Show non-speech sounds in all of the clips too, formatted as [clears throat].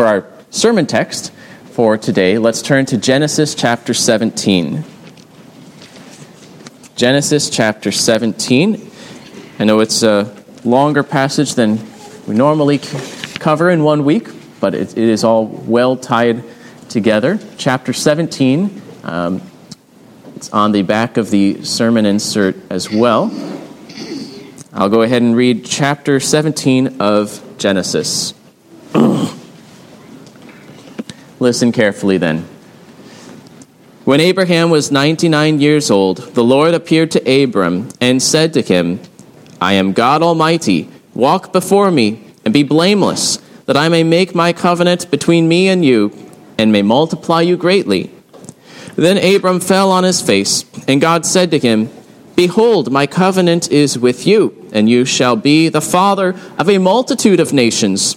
for our sermon text for today, let's turn to Genesis chapter 17. Genesis chapter 17. I know it's a longer passage than we normally cover in one week, but it, it is all well tied together. Chapter 17, um, it's on the back of the sermon insert as well. I'll go ahead and read chapter 17 of Genesis. Listen carefully then. When Abraham was 99 years old, the Lord appeared to Abram and said to him, I am God Almighty. Walk before me and be blameless, that I may make my covenant between me and you, and may multiply you greatly. Then Abram fell on his face, and God said to him, Behold, my covenant is with you, and you shall be the father of a multitude of nations.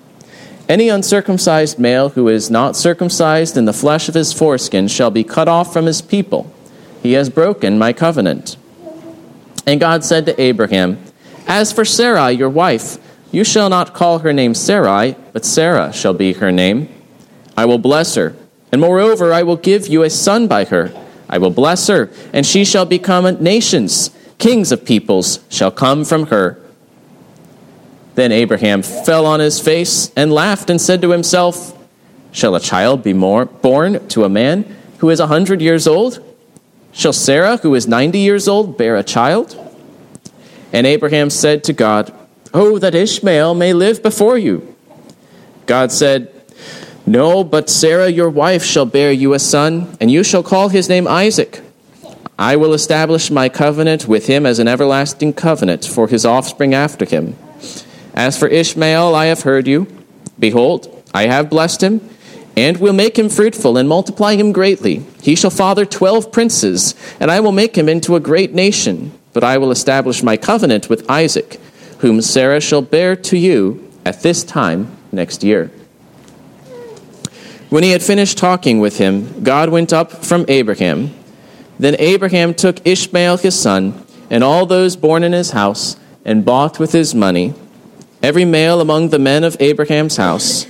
Any uncircumcised male who is not circumcised in the flesh of his foreskin shall be cut off from his people. He has broken my covenant. And God said to Abraham, As for Sarai, your wife, you shall not call her name Sarai, but Sarah shall be her name. I will bless her, and moreover, I will give you a son by her. I will bless her, and she shall become nations. Kings of peoples shall come from her. Then Abraham fell on his face and laughed and said to himself, Shall a child be more, born to a man who is a hundred years old? Shall Sarah, who is ninety years old, bear a child? And Abraham said to God, Oh, that Ishmael may live before you. God said, No, but Sarah your wife shall bear you a son, and you shall call his name Isaac. I will establish my covenant with him as an everlasting covenant for his offspring after him as for Ishmael, I have heard you. Behold, I have blessed him, and will make him fruitful and multiply him greatly. He shall father twelve princes, and I will make him into a great nation. But I will establish my covenant with Isaac, whom Sarah shall bear to you at this time next year. When he had finished talking with him, God went up from Abraham. Then Abraham took Ishmael his son, and all those born in his house, and bought with his money every male among the men of Abraham's house,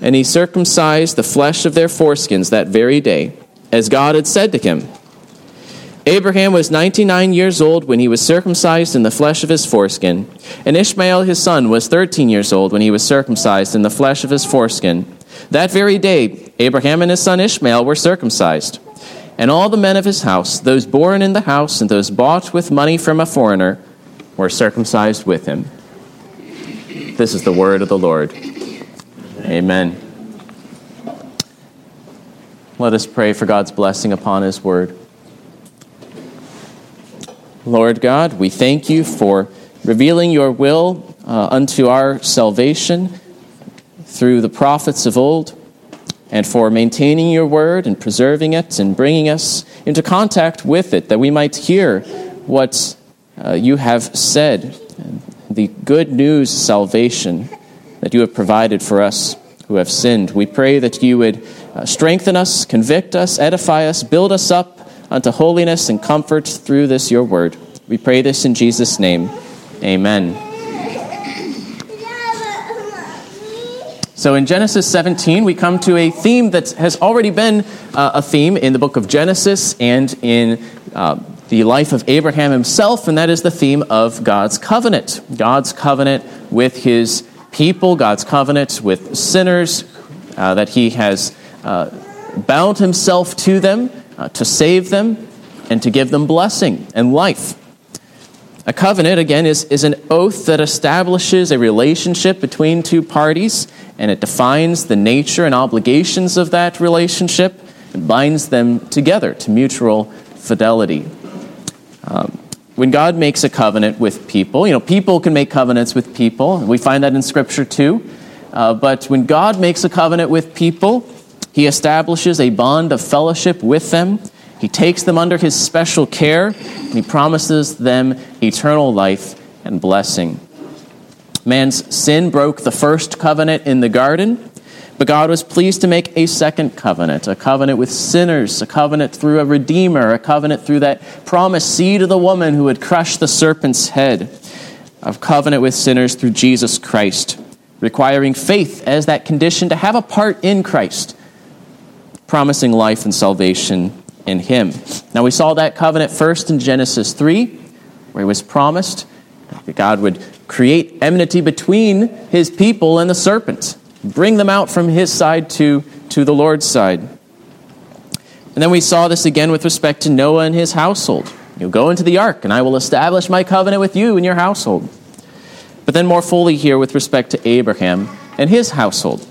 and he circumcised the flesh of their foreskins that very day, as God had said to him. Abraham was 99 years old when he was circumcised in the flesh of his foreskin, and Ishmael his son was 13 years old when he was circumcised in the flesh of his foreskin. That very day, Abraham and his son Ishmael were circumcised. And all the men of his house, those born in the house and those bought with money from a foreigner, were circumcised with him. This is the word of the Lord. Amen. Let us pray for God's blessing upon his word. Lord God, we thank you for revealing your will uh, unto our salvation through the prophets of old, and for maintaining your word and preserving it and bringing us into contact with it, that we might hear what uh, you have said the good news salvation that you have provided for us who have sinned. We pray that you would uh, strengthen us, convict us, edify us, build us up unto holiness and comfort through this your word. We pray this in Jesus' name. Amen. So in Genesis 17, we come to a theme that has already been uh, a theme in the book of Genesis and in uh, the life of Abraham himself, and that is the theme of God's covenant. God's covenant with his people, God's covenant with sinners, uh, that he has uh, bound himself to them uh, to save them and to give them blessing and life. A covenant, again, is, is an oath that establishes a relationship between two parties, and it defines the nature and obligations of that relationship and binds them together to mutual fidelity. Um, when God makes a covenant with people, you know, people can make covenants with people. We find that in Scripture too. Uh, but when God makes a covenant with people, he establishes a bond of fellowship with them. He takes them under his special care, and he promises them eternal life and blessing. Man's sin broke the first covenant in the garden, but God was pleased to make a second covenant, a covenant with sinners, a covenant through a redeemer, a covenant through that promised seed of the woman who would crush the serpent's head, a covenant with sinners through Jesus Christ, requiring faith as that condition to have a part in Christ promising life and salvation in him. Now, we saw that covenant first in Genesis 3, where it was promised that God would create enmity between his people and the serpent, bring them out from his side to, to the Lord's side. And then we saw this again with respect to Noah and his household. You go into the ark, and I will establish my covenant with you and your household. But then more fully here with respect to Abraham and his household.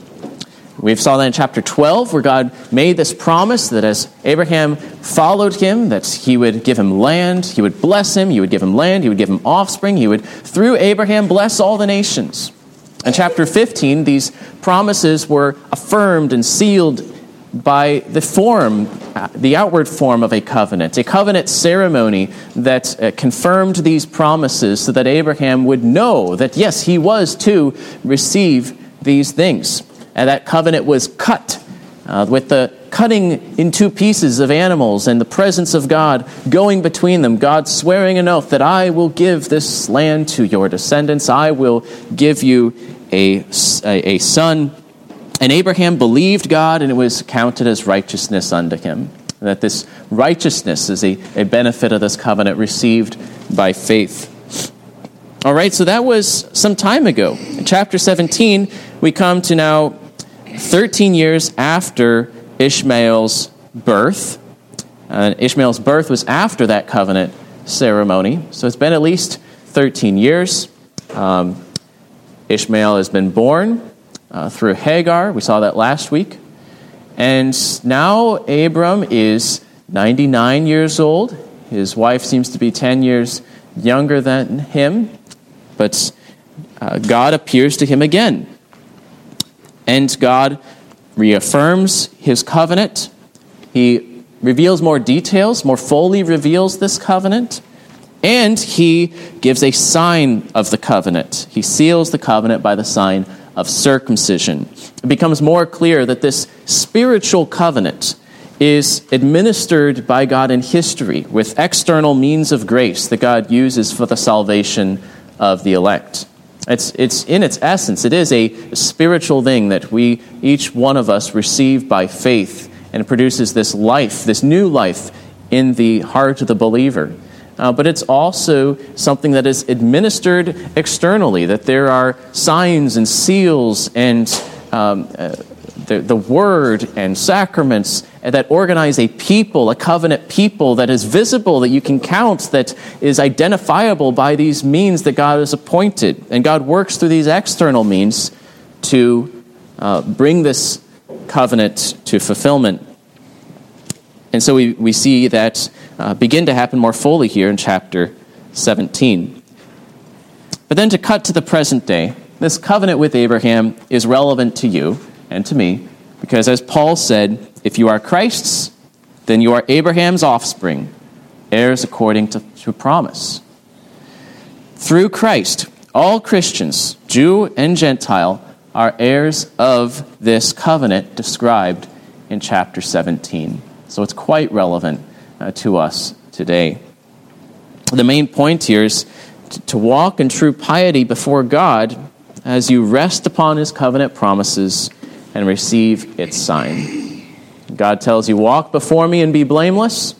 We saw that in chapter 12, where God made this promise that as Abraham followed him, that he would give him land, he would bless him, he would give him land, he would give him offspring, he would, through Abraham, bless all the nations. In chapter 15, these promises were affirmed and sealed by the form, the outward form of a covenant, a covenant ceremony that uh, confirmed these promises so that Abraham would know that, yes, he was to receive these things. And that covenant was cut uh, with the cutting in two pieces of animals and the presence of God going between them. God swearing an oath that I will give this land to your descendants. I will give you a, a, a son. And Abraham believed God, and it was counted as righteousness unto him. That this righteousness is a, a benefit of this covenant received by faith. All right, so that was some time ago. In chapter 17, we come to now 13 years after Ishmael's birth. Uh, Ishmael's birth was after that covenant ceremony. So it's been at least 13 years. Um, Ishmael has been born uh, through Hagar. We saw that last week. And now Abram is 99 years old. His wife seems to be 10 years younger than him. But uh, God appears to him again and God reaffirms his covenant. He reveals more details, more fully reveals this covenant. And he gives a sign of the covenant. He seals the covenant by the sign of circumcision. It becomes more clear that this spiritual covenant is administered by God in history with external means of grace that God uses for the salvation of the elect. It's, it's in its essence, it is a spiritual thing that we, each one of us, receive by faith, and it produces this life, this new life in the heart of the believer. Uh, but it's also something that is administered externally, that there are signs and seals and um, uh, the, the word and sacraments that organize a people, a covenant people that is visible, that you can count, that is identifiable by these means that God has appointed. And God works through these external means to uh, bring this covenant to fulfillment. And so we, we see that uh, begin to happen more fully here in chapter 17. But then to cut to the present day, this covenant with Abraham is relevant to you and to me, because as Paul said, if you are Christ's, then you are Abraham's offspring, heirs according to, to promise. Through Christ, all Christians, Jew and Gentile, are heirs of this covenant described in chapter 17. So it's quite relevant uh, to us today. the main point here is to walk in true piety before God as you rest upon his covenant promises and receive its sign. God tells you, Walk before me and be blameless.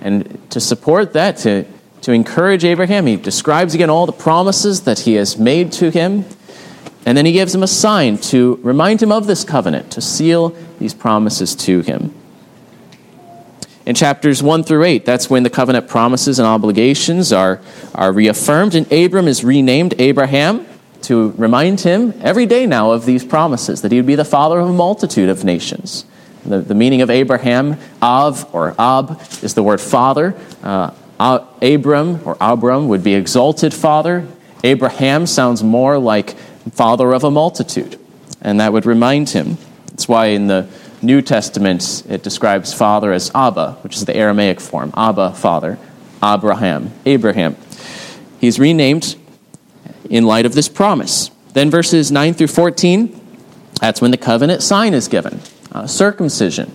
And to support that, to, to encourage Abraham, he describes again all the promises that he has made to him. And then he gives him a sign to remind him of this covenant, to seal these promises to him. In chapters 1 through 8, that's when the covenant promises and obligations are, are reaffirmed, and Abram is renamed Abraham to remind him every day now of these promises, that he would be the father of a multitude of nations. The, the meaning of Abraham, Av or Ab, is the word father. Uh, Abram or Abram would be exalted father. Abraham sounds more like father of a multitude, and that would remind him. That's why in the New Testament, it describes father as Abba, which is the Aramaic form. Abba, father. Abraham, Abraham. He's renamed in light of this promise. Then verses 9 through 14, that's when the covenant sign is given uh, circumcision.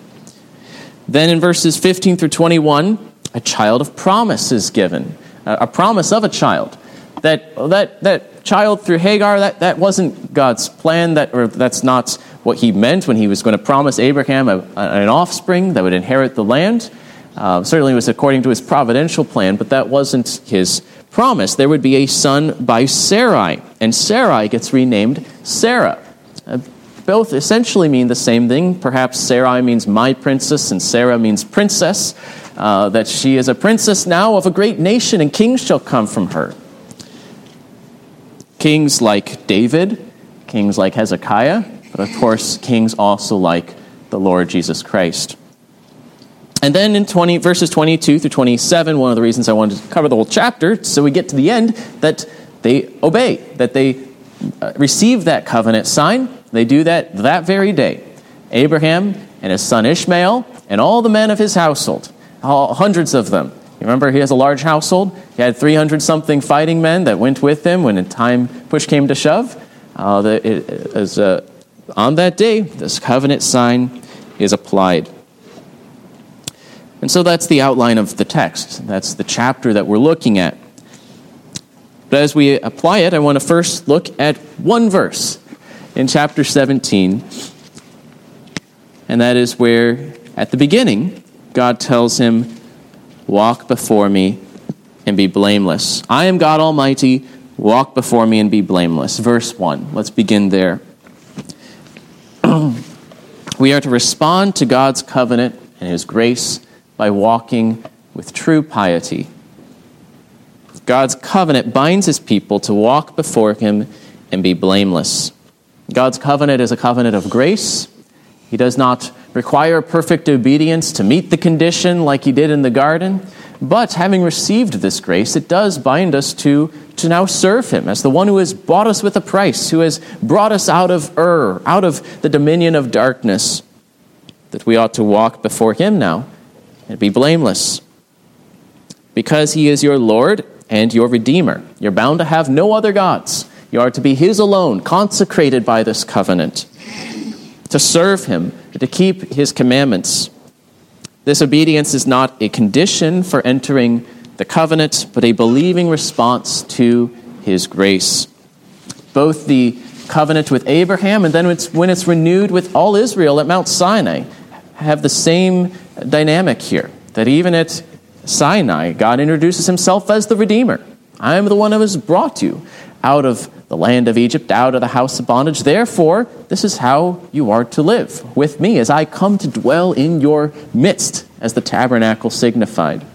Then in verses 15 through 21, a child of promise is given, a promise of a child. That, that, that child through Hagar, that, that wasn't God's plan, that, or that's not what he meant when he was going to promise Abraham a, an offspring that would inherit the land. Uh, certainly, it was according to his providential plan, but that wasn't his promise. There would be a son by Sarai, and Sarai gets renamed Sarah. Uh, both essentially mean the same thing. Perhaps Sarai means my princess, and Sarah means princess. Uh, that she is a princess now of a great nation, and kings shall come from her. Kings like David, kings like Hezekiah, but of course, kings also like the Lord Jesus Christ. And then in 20, verses 22 through 27, one of the reasons I wanted to cover the whole chapter, so we get to the end, that they obey, that they uh, receive that covenant sign. They do that that very day. Abraham and his son Ishmael and all the men of his household, hundreds of them. You Remember, he has a large household. He had 300 something fighting men that went with him when the time push came to shove. Uh, the, it, as, uh, on that day, this covenant sign is applied. And so that's the outline of the text. That's the chapter that we're looking at. But as we apply it, I want to first look at one verse in chapter 17. And that is where, at the beginning, God tells him, Walk before me and be blameless. I am God Almighty. Walk before me and be blameless. Verse 1. Let's begin there. [clears throat] we are to respond to God's covenant and His grace by walking with true piety. God's covenant binds His people to walk before Him and be blameless. God's covenant is a covenant of grace. He does not require perfect obedience to meet the condition like He did in the garden. But having received this grace, it does bind us to, to now serve Him as the one who has bought us with a price, who has brought us out of Ur, out of the dominion of darkness, that we ought to walk before Him now and be blameless. Because He is your Lord and your Redeemer, you're bound to have no other gods. You are to be His alone, consecrated by this covenant, to serve Him, to keep His commandments. This obedience is not a condition for entering the covenant, but a believing response to his grace. Both the covenant with Abraham and then when it's renewed with all Israel at Mount Sinai have the same dynamic here. That even at Sinai, God introduces himself as the Redeemer. I am the one who has brought you out of the land of Egypt, out of the house of bondage. Therefore, this is how you are to live with me as I come to dwell in your midst, as the tabernacle signified.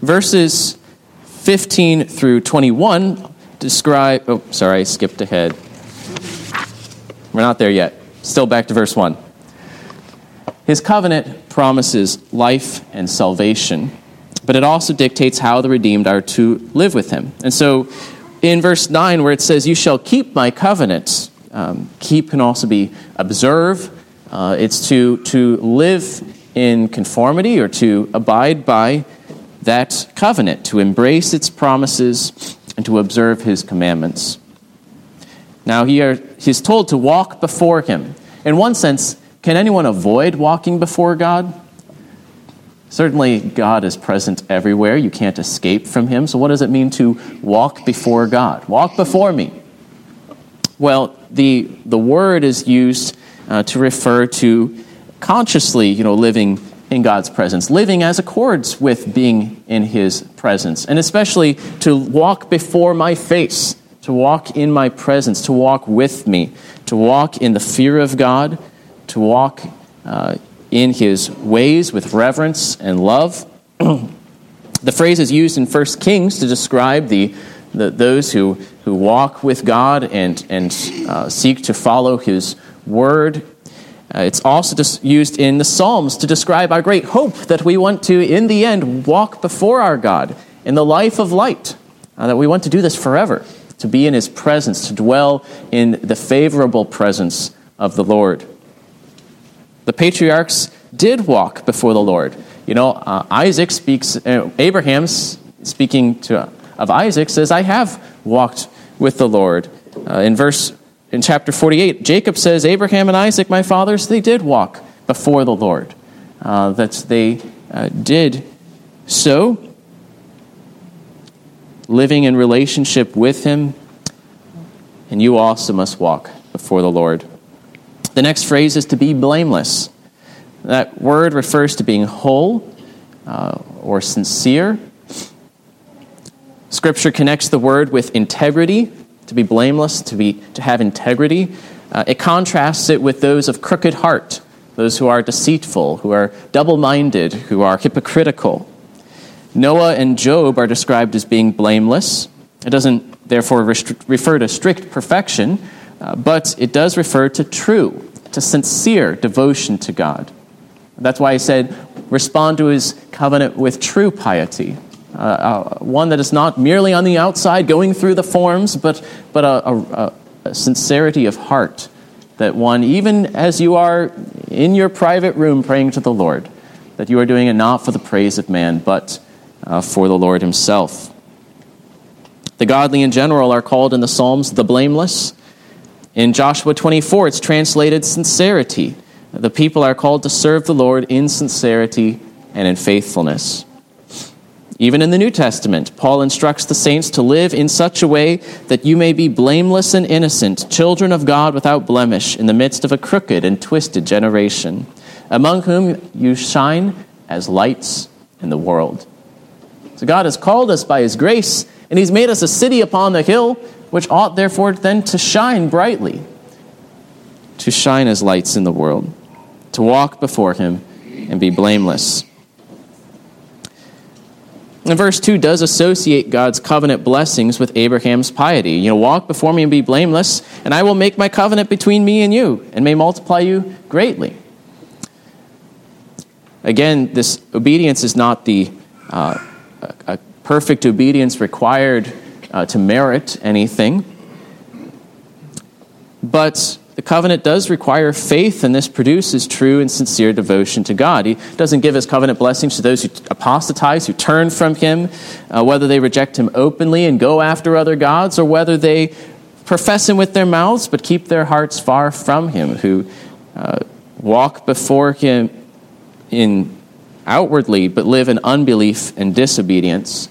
Verses 15 through 21 describe. Oh, sorry, I skipped ahead. We're not there yet. Still back to verse 1. His covenant promises life and salvation but it also dictates how the redeemed are to live with him. And so in verse 9, where it says, You shall keep my covenant. um, keep can also be observe. Uh, it's to, to live in conformity or to abide by that covenant, to embrace its promises and to observe his commandments. Now, he are, he's told to walk before him. In one sense, can anyone avoid walking before God? Certainly, God is present everywhere. You can't escape from Him. So, what does it mean to walk before God? Walk before me. Well, the, the word is used uh, to refer to consciously, you know, living in God's presence, living as accords with being in His presence, and especially to walk before my face, to walk in my presence, to walk with me, to walk in the fear of God, to walk uh, in His ways with reverence and love. [clears throat] the phrase is used in 1 Kings to describe the, the, those who, who walk with God and, and uh, seek to follow His word uh, it's also used in the Psalms to describe our great hope that we want to, in the end, walk before our God in the life of light, uh, that we want to do this forever, to be in His presence, to dwell in the favorable presence of the Lord. The patriarchs did walk before the Lord. You know, uh, Isaac speaks, uh, Abraham's speaking to, of Isaac says, I have walked with the Lord. Uh, in verse in chapter 48, Jacob says, Abraham and Isaac, my fathers, they did walk before the Lord. Uh, that they uh, did so, living in relationship with Him, and you also must walk before the Lord. The next phrase is to be blameless. That word refers to being whole uh, or sincere. Scripture connects the word with integrity to be blameless, to, be, to have integrity. Uh, it contrasts it with those of crooked heart, those who are deceitful, who are double minded, who are hypocritical. Noah and Job are described as being blameless. It doesn't therefore refer to strict perfection, uh, but it does refer to true, to sincere devotion to God. That's why he said, respond to his covenant with true piety. Uh, uh, one that is not merely on the outside going through the forms, but, but a, a, a sincerity of heart. That one, even as you are in your private room praying to the Lord, that you are doing it not for the praise of man, but uh, for the Lord Himself. The godly in general are called in the Psalms the blameless. In Joshua 24, it's translated sincerity. The people are called to serve the Lord in sincerity and in faithfulness. Even in the New Testament, Paul instructs the saints to live in such a way that you may be blameless and innocent, children of God without blemish, in the midst of a crooked and twisted generation, among whom you shine as lights in the world. So God has called us by His grace, and He's made us a city upon the hill, which ought therefore then to shine brightly, to shine as lights in the world, to walk before Him and be blameless. And verse 2 does associate God's covenant blessings with Abraham's piety. You know, walk before me and be blameless, and I will make my covenant between me and you, and may multiply you greatly. Again, this obedience is not the uh, a, a perfect obedience required uh, to merit anything, but the covenant does require faith, and this produces true and sincere devotion to God. He doesn't give his covenant blessings to those who apostatize, who turn from him, uh, whether they reject him openly and go after other gods, or whether they profess him with their mouths but keep their hearts far from him, who uh, walk before him in outwardly but live in unbelief and disobedience,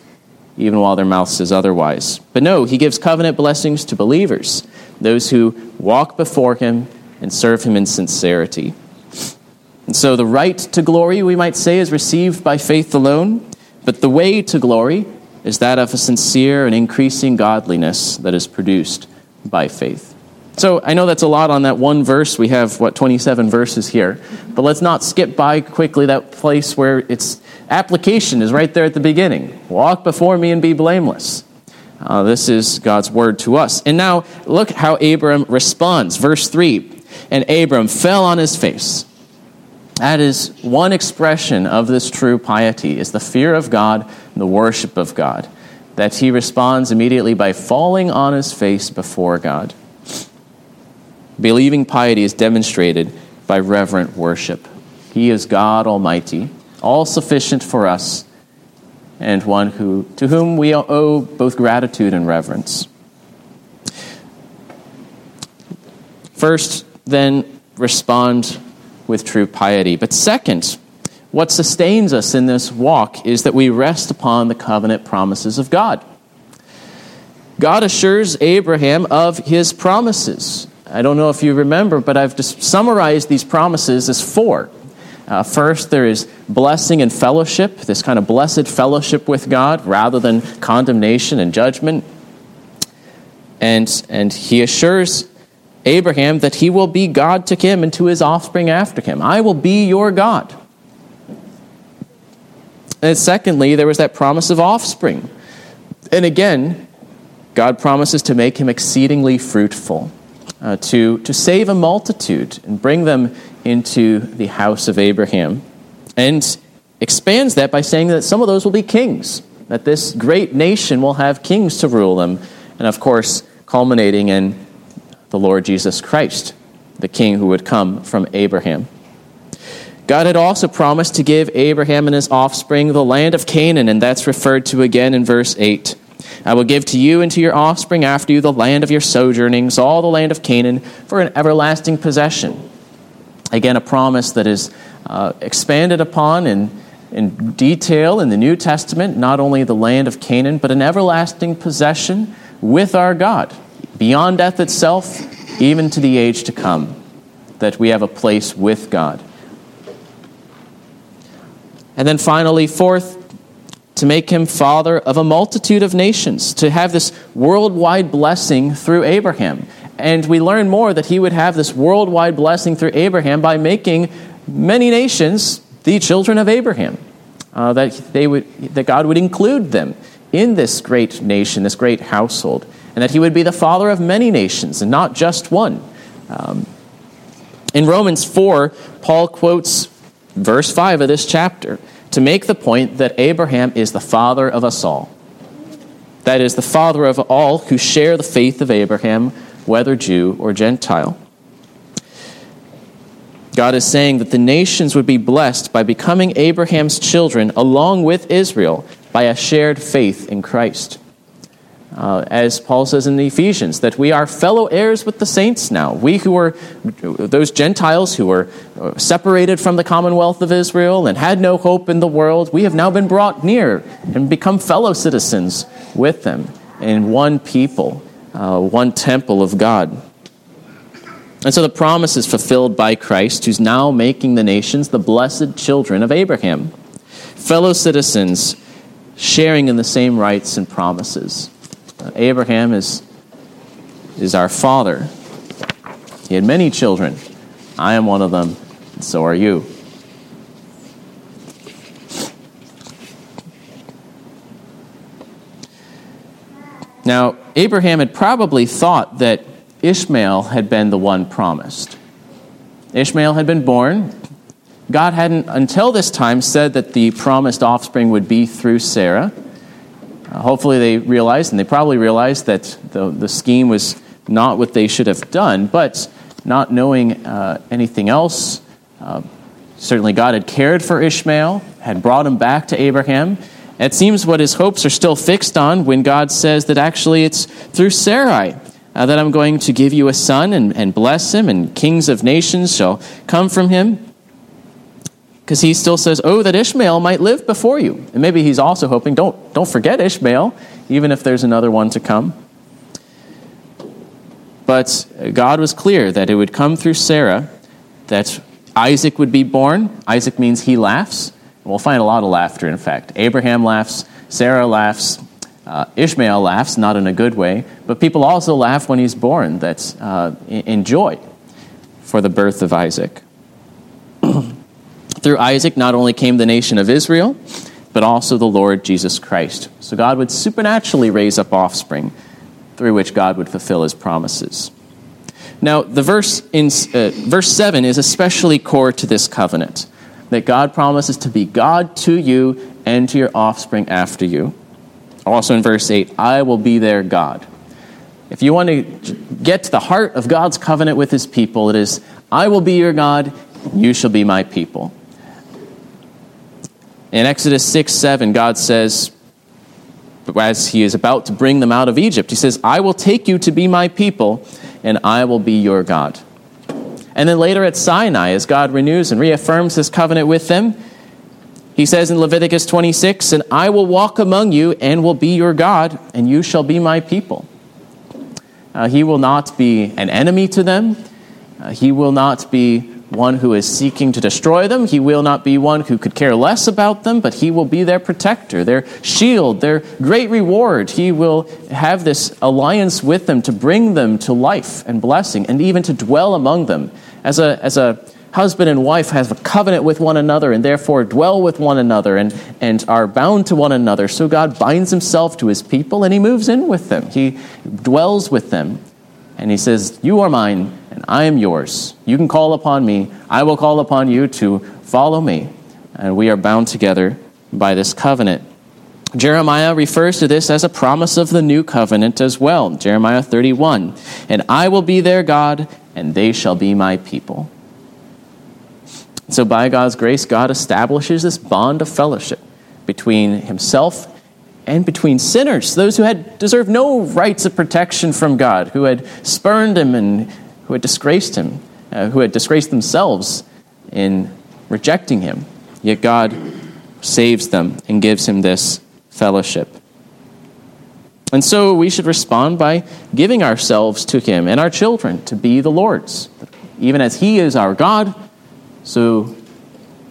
even while their mouth says otherwise. But no, he gives covenant blessings to believers those who walk before him and serve him in sincerity. And so the right to glory, we might say, is received by faith alone, but the way to glory is that of a sincere and increasing godliness that is produced by faith. So I know that's a lot on that one verse. We have, what, 27 verses here. But let's not skip by quickly that place where its application is right there at the beginning. Walk before me and be blameless. Uh, this is God's word to us. And now look how Abram responds. Verse 3 And Abram fell on his face. That is one expression of this true piety is the fear of God the worship of God. That he responds immediately by falling on his face before God. Believing piety is demonstrated by reverent worship. He is God Almighty, all sufficient for us and one who, to whom we owe both gratitude and reverence. First, then, respond with true piety. But second, what sustains us in this walk is that we rest upon the covenant promises of God. God assures Abraham of his promises. I don't know if you remember, but I've just summarized these promises as four. Uh, first, there is blessing and fellowship, this kind of blessed fellowship with God rather than condemnation and judgment. And, and he assures Abraham that he will be God to him and to his offspring after him. I will be your God. And secondly, there was that promise of offspring. And again, God promises to make him exceedingly fruitful, uh, to, to save a multitude and bring them into the house of Abraham. And expands that by saying that some of those will be kings, that this great nation will have kings to rule them. And of course, culminating in the Lord Jesus Christ, the king who would come from Abraham. God had also promised to give Abraham and his offspring the land of Canaan, and that's referred to again in verse 8. I will give to you and to your offspring after you the land of your sojournings, all the land of Canaan, for an everlasting possession. Again, a promise that is uh, expanded upon in, in detail in the New Testament, not only the land of Canaan, but an everlasting possession with our God, beyond death itself, even to the age to come, that we have a place with God. And then finally, fourth, to make him father of a multitude of nations, to have this worldwide blessing through Abraham. And we learn more that he would have this worldwide blessing through Abraham by making many nations the children of Abraham. Uh, that, they would, that God would include them in this great nation, this great household, and that he would be the father of many nations and not just one. Um, in Romans 4, Paul quotes verse 5 of this chapter, to make the point that Abraham is the father of us all. That is, the father of all who share the faith of Abraham, whether Jew or Gentile. God is saying that the nations would be blessed by becoming Abraham's children along with Israel by a shared faith in Christ uh, as Paul says in the Ephesians, that we are fellow heirs with the saints now. We who were those Gentiles who were uh, separated from the commonwealth of Israel and had no hope in the world, we have now been brought near and become fellow citizens with them in one people, uh, one temple of God. And so the promise is fulfilled by Christ, who's now making the nations the blessed children of Abraham, fellow citizens sharing in the same rights and promises. Abraham is, is our father. He had many children. I am one of them, and so are you. Now, Abraham had probably thought that Ishmael had been the one promised. Ishmael had been born. God hadn't, until this time, said that the promised offspring would be through Sarah. Hopefully, they realized, and they probably realized, that the, the scheme was not what they should have done, but not knowing uh, anything else, uh, certainly God had cared for Ishmael, had brought him back to Abraham. It seems what his hopes are still fixed on when God says that actually it's through Sarai uh, that I'm going to give you a son and, and bless him, and kings of nations shall come from him because he still says, Oh, that Ishmael might live before you. And maybe he's also hoping, Don't, don't forget Ishmael, even if there's another one to come. But God was clear that it would come through Sarah, that Isaac would be born. Isaac means he laughs. We'll find a lot of laughter, in fact. Abraham laughs, Sarah laughs, uh, Ishmael laughs, not in a good way, but people also laugh when he's born. That's uh, in joy for the birth of Isaac. Through Isaac, not only came the nation of Israel, but also the Lord Jesus Christ. So God would supernaturally raise up offspring through which God would fulfill his promises. Now, the verse in uh, verse 7 is especially core to this covenant that God promises to be God to you and to your offspring after you. Also in verse 8, I will be their God. If you want to get to the heart of God's covenant with his people, it is, I will be your God, you shall be my people. In Exodus 6 7, God says, as he is about to bring them out of Egypt, he says, I will take you to be my people, and I will be your God. And then later at Sinai, as God renews and reaffirms his covenant with them, He says in Leviticus 26, And I will walk among you and will be your God, and you shall be my people. Uh, he will not be an enemy to them. Uh, he will not be one who is seeking to destroy them. He will not be one who could care less about them, but he will be their protector, their shield, their great reward. He will have this alliance with them to bring them to life and blessing and even to dwell among them. As a, as a husband and wife have a covenant with one another and therefore dwell with one another and, and are bound to one another, so God binds himself to his people and he moves in with them. He dwells with them. And he says, You are mine and I am yours. You can call upon me. I will call upon you to follow me. And we are bound together by this covenant. Jeremiah refers to this as a promise of the new covenant as well. Jeremiah 31. And I will be their God, and they shall be my people. So, by God's grace, God establishes this bond of fellowship between himself and between sinners, those who had deserved no rights of protection from God, who had spurned him and who had disgraced him, uh, who had disgraced themselves in rejecting him. Yet God saves them and gives him this fellowship. And so we should respond by giving ourselves to him and our children to be the Lord's. Even as he is our God, so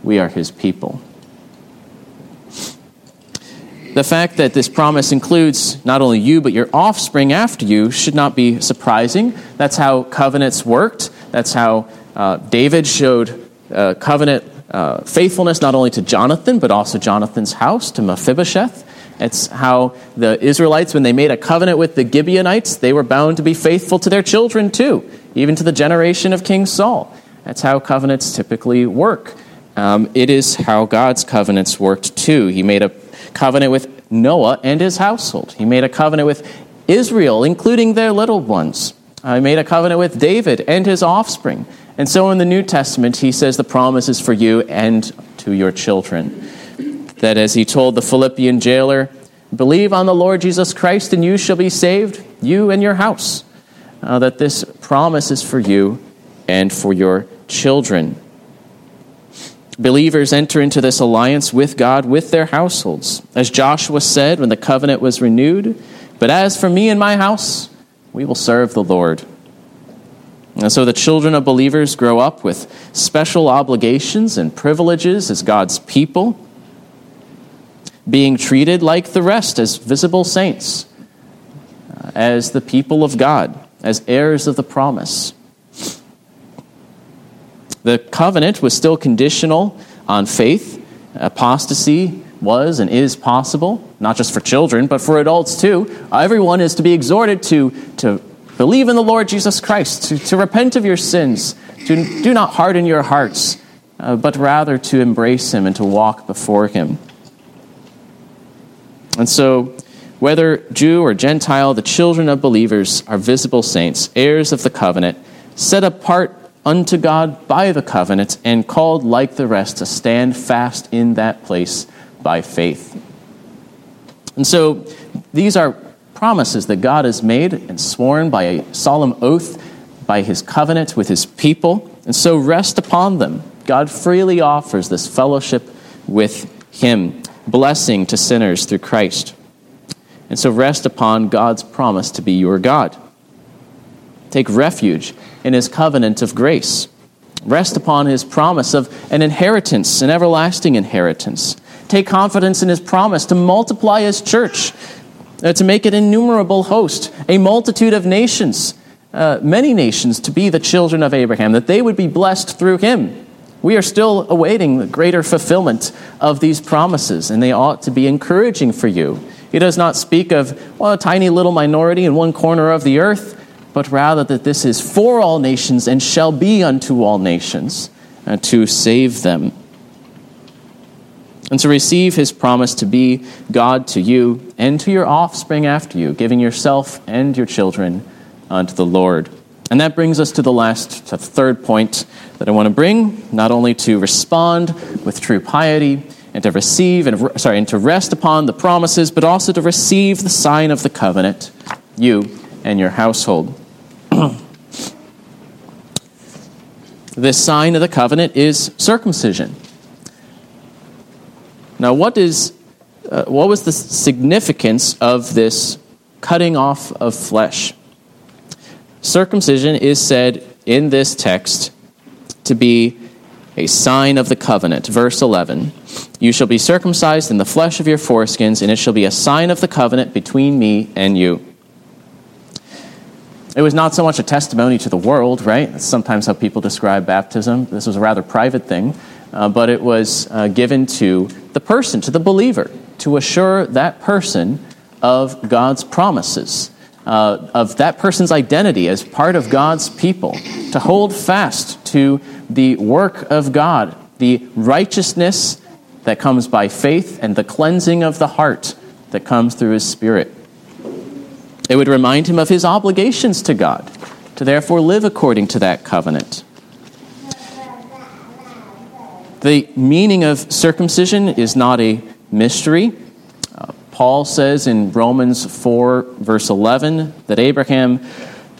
we are his people. The fact that this promise includes not only you, but your offspring after you should not be surprising. That's how covenants worked. That's how uh, David showed uh, covenant uh, faithfulness not only to Jonathan, but also Jonathan's house, to Mephibosheth. It's how the Israelites, when they made a covenant with the Gibeonites, they were bound to be faithful to their children too, even to the generation of King Saul. That's how covenants typically work. Um, it is how God's covenants worked too. He made a covenant with Noah and his household. He made a covenant with Israel, including their little ones. Uh, he made a covenant with David and his offspring. And so in the New Testament, he says the promise is for you and to your children. That as he told the Philippian jailer, believe on the Lord Jesus Christ and you shall be saved, you and your house. Uh, that this promise is for you and for your children. Believers enter into this alliance with God with their households. As Joshua said when the covenant was renewed, But as for me and my house, we will serve the Lord. And so the children of believers grow up with special obligations and privileges as God's people, being treated like the rest as visible saints, uh, as the people of God, as heirs of the promise. The covenant was still conditional on faith. Apostasy was and is possible, not just for children, but for adults too. Everyone is to be exhorted to, to believe in the Lord Jesus Christ, to, to repent of your sins, to do not harden your hearts, uh, but rather to embrace Him and to walk before Him. And so, whether Jew or Gentile, the children of believers are visible saints, heirs of the covenant, set apart unto God by the covenant, and called like the rest to stand fast in that place by faith. And so these are promises that God has made and sworn by a solemn oath by his covenant with his people. And so rest upon them. God freely offers this fellowship with him, blessing to sinners through Christ. And so rest upon God's promise to be your God. Take refuge in his covenant of grace. Rest upon his promise of an inheritance, an everlasting inheritance. Take confidence in his promise to multiply his church, uh, to make it innumerable host, a multitude of nations, uh, many nations to be the children of Abraham, that they would be blessed through him. We are still awaiting the greater fulfillment of these promises, and they ought to be encouraging for you. He does not speak of well, a tiny little minority in one corner of the earth but rather that this is for all nations and shall be unto all nations uh, to save them. And to receive his promise to be God to you and to your offspring after you, giving yourself and your children unto the Lord. And that brings us to the last, to the third point that I want to bring, not only to respond with true piety and to receive and sorry, and to rest upon the promises, but also to receive the sign of the covenant, you and your household. This sign of the covenant is circumcision. Now, what is uh, what was the significance of this cutting off of flesh? Circumcision is said in this text to be a sign of the covenant. Verse 11 You shall be circumcised in the flesh of your foreskins, and it shall be a sign of the covenant between me and you. It was not so much a testimony to the world, right? That's sometimes how people describe baptism. This was a rather private thing, uh, but it was uh, given to the person, to the believer, to assure that person of God's promises uh, of that person's identity as part of God's people, to hold fast to the work of God, the righteousness that comes by faith, and the cleansing of the heart that comes through His Spirit. It would remind him of his obligations to God, to therefore live according to that covenant. The meaning of circumcision is not a mystery. Paul says in Romans 4, verse 11, that Abraham,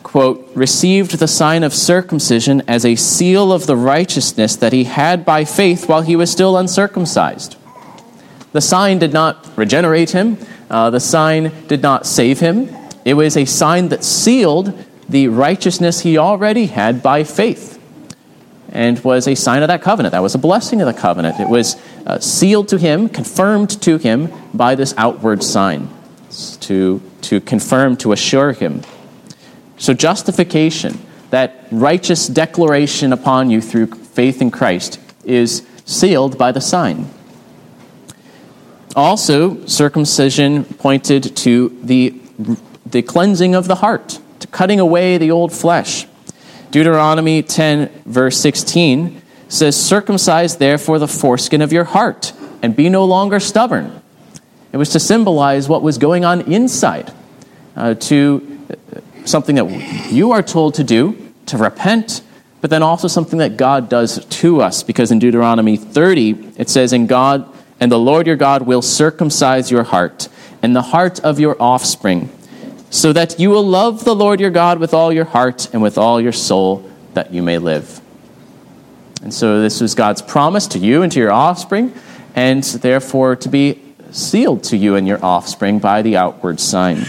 quote, received the sign of circumcision as a seal of the righteousness that he had by faith while he was still uncircumcised. The sign did not regenerate him, uh, the sign did not save him. It was a sign that sealed the righteousness he already had by faith and was a sign of that covenant. That was a blessing of the covenant. It was uh, sealed to him, confirmed to him by this outward sign to, to confirm, to assure him. So, justification, that righteous declaration upon you through faith in Christ, is sealed by the sign. Also, circumcision pointed to the, the cleansing of the heart, to cutting away the old flesh. Deuteronomy 10, verse 16 says, Circumcise therefore the foreskin of your heart, and be no longer stubborn. It was to symbolize what was going on inside, uh, to uh, something that you are told to do, to repent, but then also something that God does to us. Because in Deuteronomy 30, it says, And God and the Lord your God will circumcise your heart and the heart of your offspring so that you will love the Lord your God with all your heart and with all your soul, that you may live. And so, this was God's promise to you and to your offspring, and therefore to be sealed to you and your offspring by the outward sign.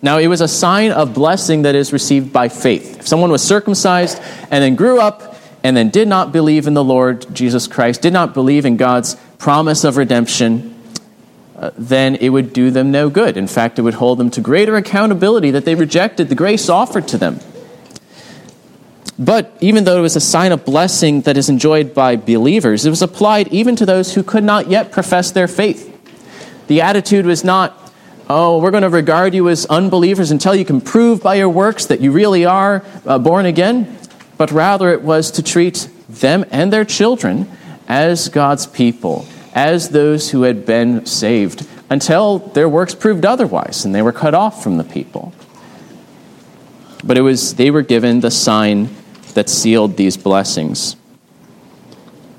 Now, it was a sign of blessing that is received by faith. If someone was circumcised and then grew up and then did not believe in the Lord Jesus Christ, did not believe in God's promise of redemption, then it would do them no good. In fact, it would hold them to greater accountability that they rejected the grace offered to them. But even though it was a sign of blessing that is enjoyed by believers, it was applied even to those who could not yet profess their faith. The attitude was not, oh, we're going to regard you as unbelievers until you can prove by your works that you really are uh, born again, but rather it was to treat them and their children as God's people as those who had been saved until their works proved otherwise and they were cut off from the people. But it was they were given the sign that sealed these blessings.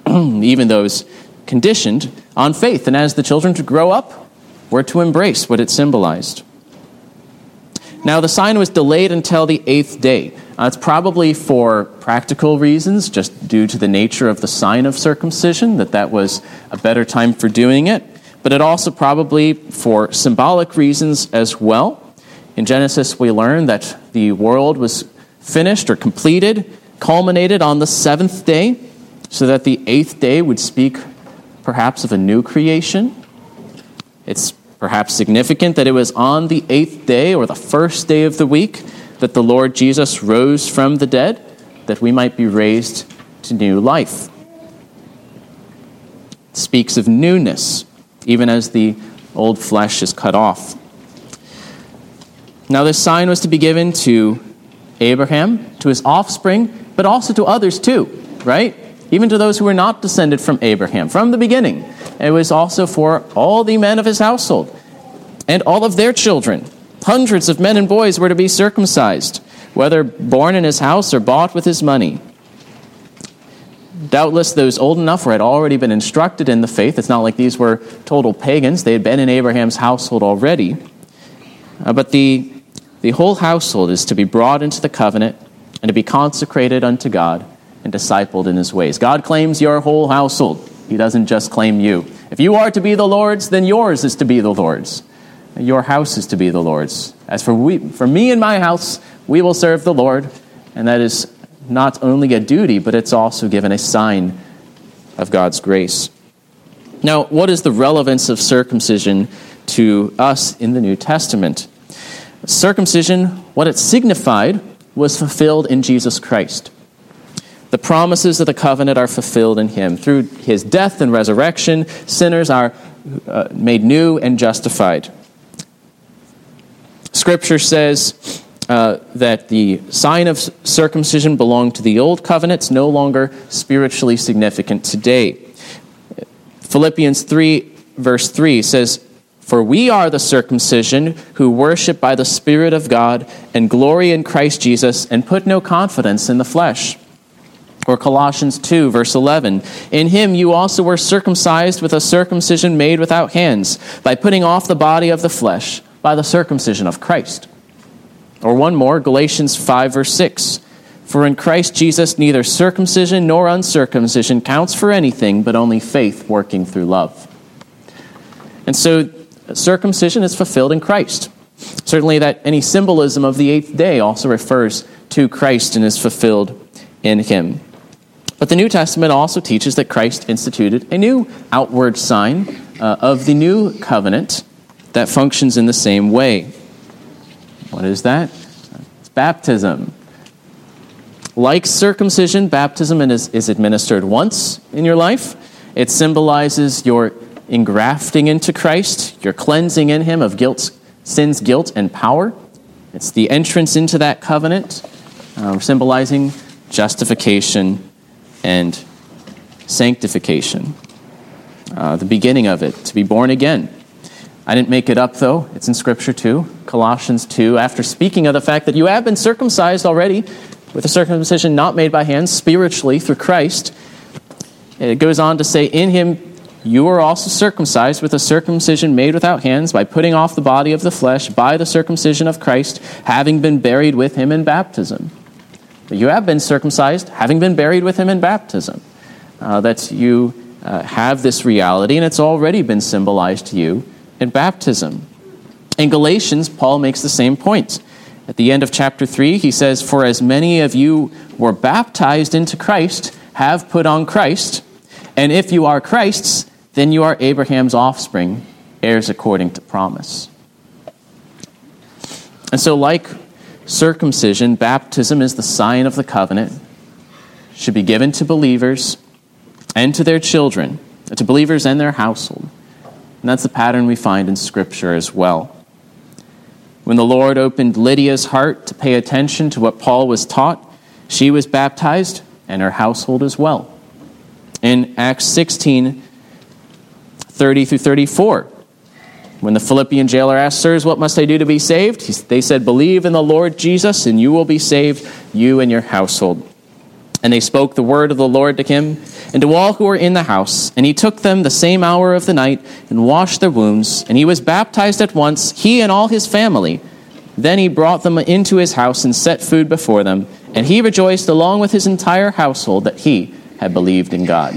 [clears throat] Even those conditioned on faith, and as the children to grow up, were to embrace what it symbolized. Now, the sign was delayed until the eighth day. Uh, it's probably for practical reasons, just due to the nature of the sign of circumcision, that that was a better time for doing it. But it also probably for symbolic reasons as well. In Genesis, we learn that the world was finished or completed, culminated on the seventh day, so that the eighth day would speak perhaps of a new creation. It's Perhaps significant that it was on the eighth day or the first day of the week that the Lord Jesus rose from the dead, that we might be raised to new life. It speaks of newness, even as the old flesh is cut off. Now, this sign was to be given to Abraham, to his offspring, but also to others too, right? Even to those who were not descended from Abraham from the beginning. It was also for all the men of his household and all of their children. Hundreds of men and boys were to be circumcised, whether born in his house or bought with his money. Doubtless, those old enough or had already been instructed in the faith. It's not like these were total pagans, they had been in Abraham's household already. Uh, but the, the whole household is to be brought into the covenant and to be consecrated unto God and discipled in his ways. God claims your whole household He doesn't just claim you. If you are to be the Lord's, then yours is to be the Lord's. Your house is to be the Lord's. As for, we, for me and my house, we will serve the Lord. And that is not only a duty, but it's also given a sign of God's grace. Now, what is the relevance of circumcision to us in the New Testament? Circumcision, what it signified, was fulfilled in Jesus Christ. The promises of the covenant are fulfilled in him. Through his death and resurrection, sinners are uh, made new and justified. Scripture says uh, that the sign of circumcision belonged to the old covenant. It's no longer spiritually significant today. Philippians 3, verse 3 says, For we are the circumcision who worship by the Spirit of God and glory in Christ Jesus and put no confidence in the flesh. Or Colossians 2, verse 11. In him you also were circumcised with a circumcision made without hands, by putting off the body of the flesh by the circumcision of Christ. Or one more, Galatians 5, verse 6. For in Christ Jesus neither circumcision nor uncircumcision counts for anything, but only faith working through love. And so circumcision is fulfilled in Christ. Certainly, that any symbolism of the eighth day also refers to Christ and is fulfilled in him. But the New Testament also teaches that Christ instituted a new outward sign uh, of the new covenant that functions in the same way. What is that? It's baptism. Like circumcision, baptism is, is administered once in your life. It symbolizes your engrafting into Christ, your cleansing in Him of guilt, sin's guilt and power. It's the entrance into that covenant, uh, symbolizing justification and sanctification. Uh, the beginning of it, to be born again. I didn't make it up, though. It's in Scripture, too. Colossians 2, after speaking of the fact that you have been circumcised already with a circumcision not made by hands, spiritually through Christ, it goes on to say, In him you are also circumcised with a circumcision made without hands by putting off the body of the flesh by the circumcision of Christ, having been buried with him in baptism you have been circumcised, having been buried with him in baptism. Uh, that you uh, have this reality, and it's already been symbolized to you in baptism. In Galatians, Paul makes the same point. At the end of chapter 3, he says, For as many of you were baptized into Christ, have put on Christ, and if you are Christ's, then you are Abraham's offspring, heirs according to promise. And so, like circumcision, baptism is the sign of the covenant, should be given to believers and to their children, to believers and their household. And that's the pattern we find in Scripture as well. When the Lord opened Lydia's heart to pay attention to what Paul was taught, she was baptized and her household as well. In Acts 16 30 through 34, when the Philippian jailer asked, Sirs, what must I do to be saved? They said, Believe in the Lord Jesus, and you will be saved, you and your household. And they spoke the word of the Lord to him and to all who were in the house. And he took them the same hour of the night and washed their wounds. And he was baptized at once, he and all his family. Then he brought them into his house and set food before them. And he rejoiced along with his entire household that he had believed in God.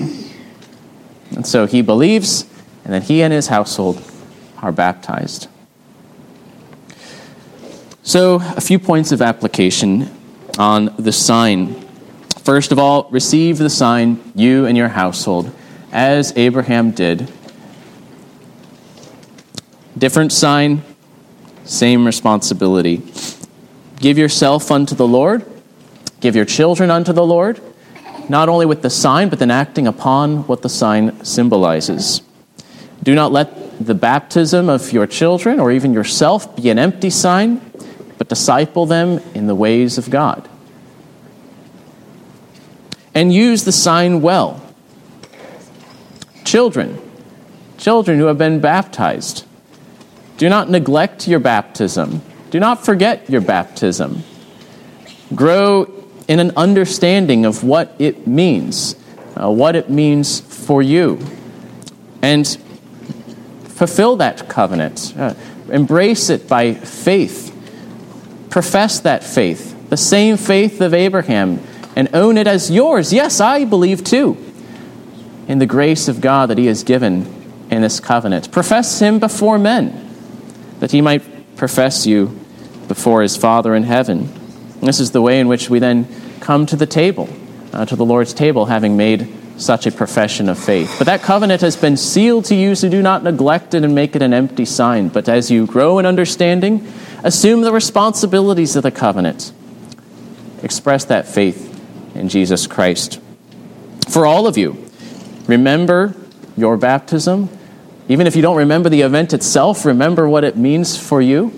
And so he believes, and that he and his household are baptized. So, a few points of application on the sign. First of all, receive the sign, you and your household, as Abraham did. Different sign, same responsibility. Give yourself unto the Lord, give your children unto the Lord, not only with the sign, but then acting upon what the sign symbolizes. Do not let the baptism of your children or even yourself be an empty sign, but disciple them in the ways of God. And use the sign well. Children, children who have been baptized, do not neglect your baptism. Do not forget your baptism. Grow in an understanding of what it means, uh, what it means for you. And fulfill that covenant, uh, embrace it by faith, profess that faith, the same faith of Abraham, and own it as yours. Yes, I believe too. in the grace of God that He has given in this covenant. Profess Him before men, that He might profess you before His Father in heaven. And this is the way in which we then come to the table, uh, to the Lord's table, having made such a profession of faith. But that covenant has been sealed to you, so do not neglect it and make it an empty sign. But as you grow in understanding, assume the responsibilities of the covenant. Express that faith in Jesus Christ. For all of you, remember your baptism. Even if you don't remember the event itself, remember what it means for you.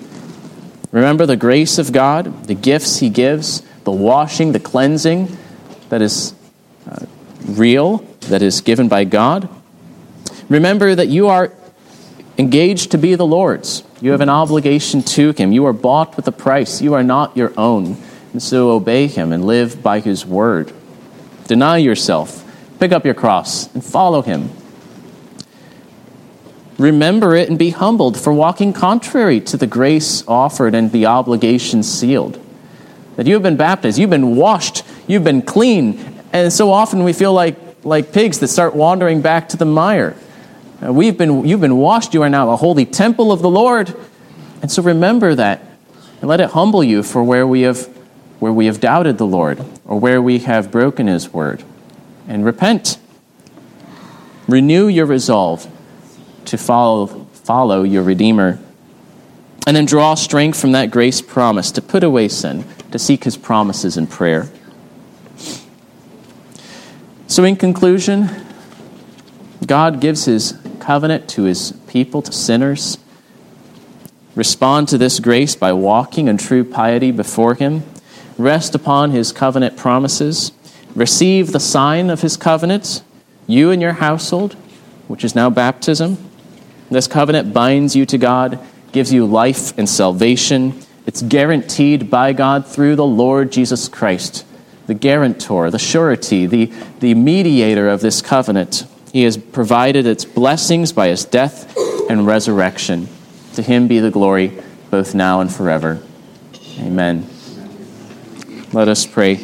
Remember the grace of God, the gifts He gives, the washing, the cleansing that is uh, real, that is given by God. Remember that you are engaged to be the Lord's. You have an obligation to Him. You are bought with a price. You are not your own. And so obey Him and live by His word. Deny yourself, pick up your cross, and follow Him. Remember it and be humbled for walking contrary to the grace offered and the obligation sealed. That you have been baptized, you've been washed, you've been clean, and so often we feel like, like pigs that start wandering back to the mire. Uh, we've been, you've been washed, you are now a holy temple of the Lord. And so remember that and let it humble you for where we have, where we have doubted the Lord or where we have broken his word. And repent. Renew your resolve to follow, follow your Redeemer. And then draw strength from that grace promise to put away sin, to seek his promises in prayer. So, in conclusion, God gives his covenant to his people, to sinners. Respond to this grace by walking in true piety before him. Rest upon his covenant promises. Receive the sign of his covenant, you and your household, which is now baptism. This covenant binds you to God, gives you life and salvation. It's guaranteed by God through the Lord Jesus Christ the guarantor, the surety, the, the mediator of this covenant. He has provided its blessings by his death and resurrection. To him be the glory both now and forever. Amen. Let us pray.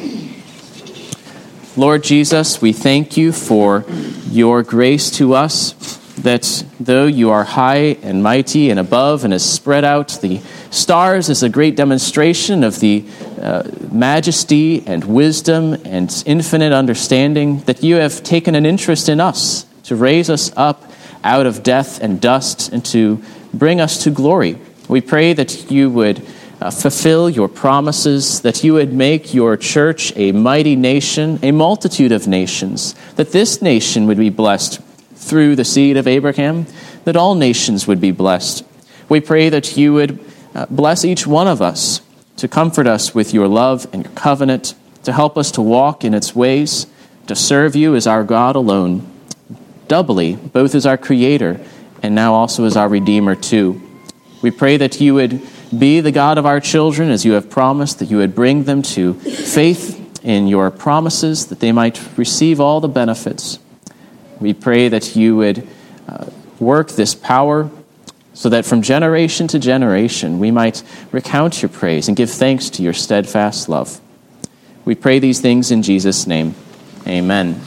Lord Jesus, we thank you for your grace to us, that though you are high and mighty and above and has spread out the stars as a great demonstration of the uh, majesty and wisdom and infinite understanding, that you have taken an interest in us to raise us up out of death and dust and to bring us to glory. We pray that you would uh, fulfill your promises, that you would make your church a mighty nation, a multitude of nations, that this nation would be blessed through the seed of Abraham, that all nations would be blessed. We pray that you would uh, bless each one of us to comfort us with your love and your covenant, to help us to walk in its ways, to serve you as our God alone, doubly, both as our Creator and now also as our Redeemer, too. We pray that you would be the God of our children as you have promised, that you would bring them to faith in your promises, that they might receive all the benefits. We pray that you would uh, work this power so that from generation to generation we might recount your praise and give thanks to your steadfast love. We pray these things in Jesus' name. Amen.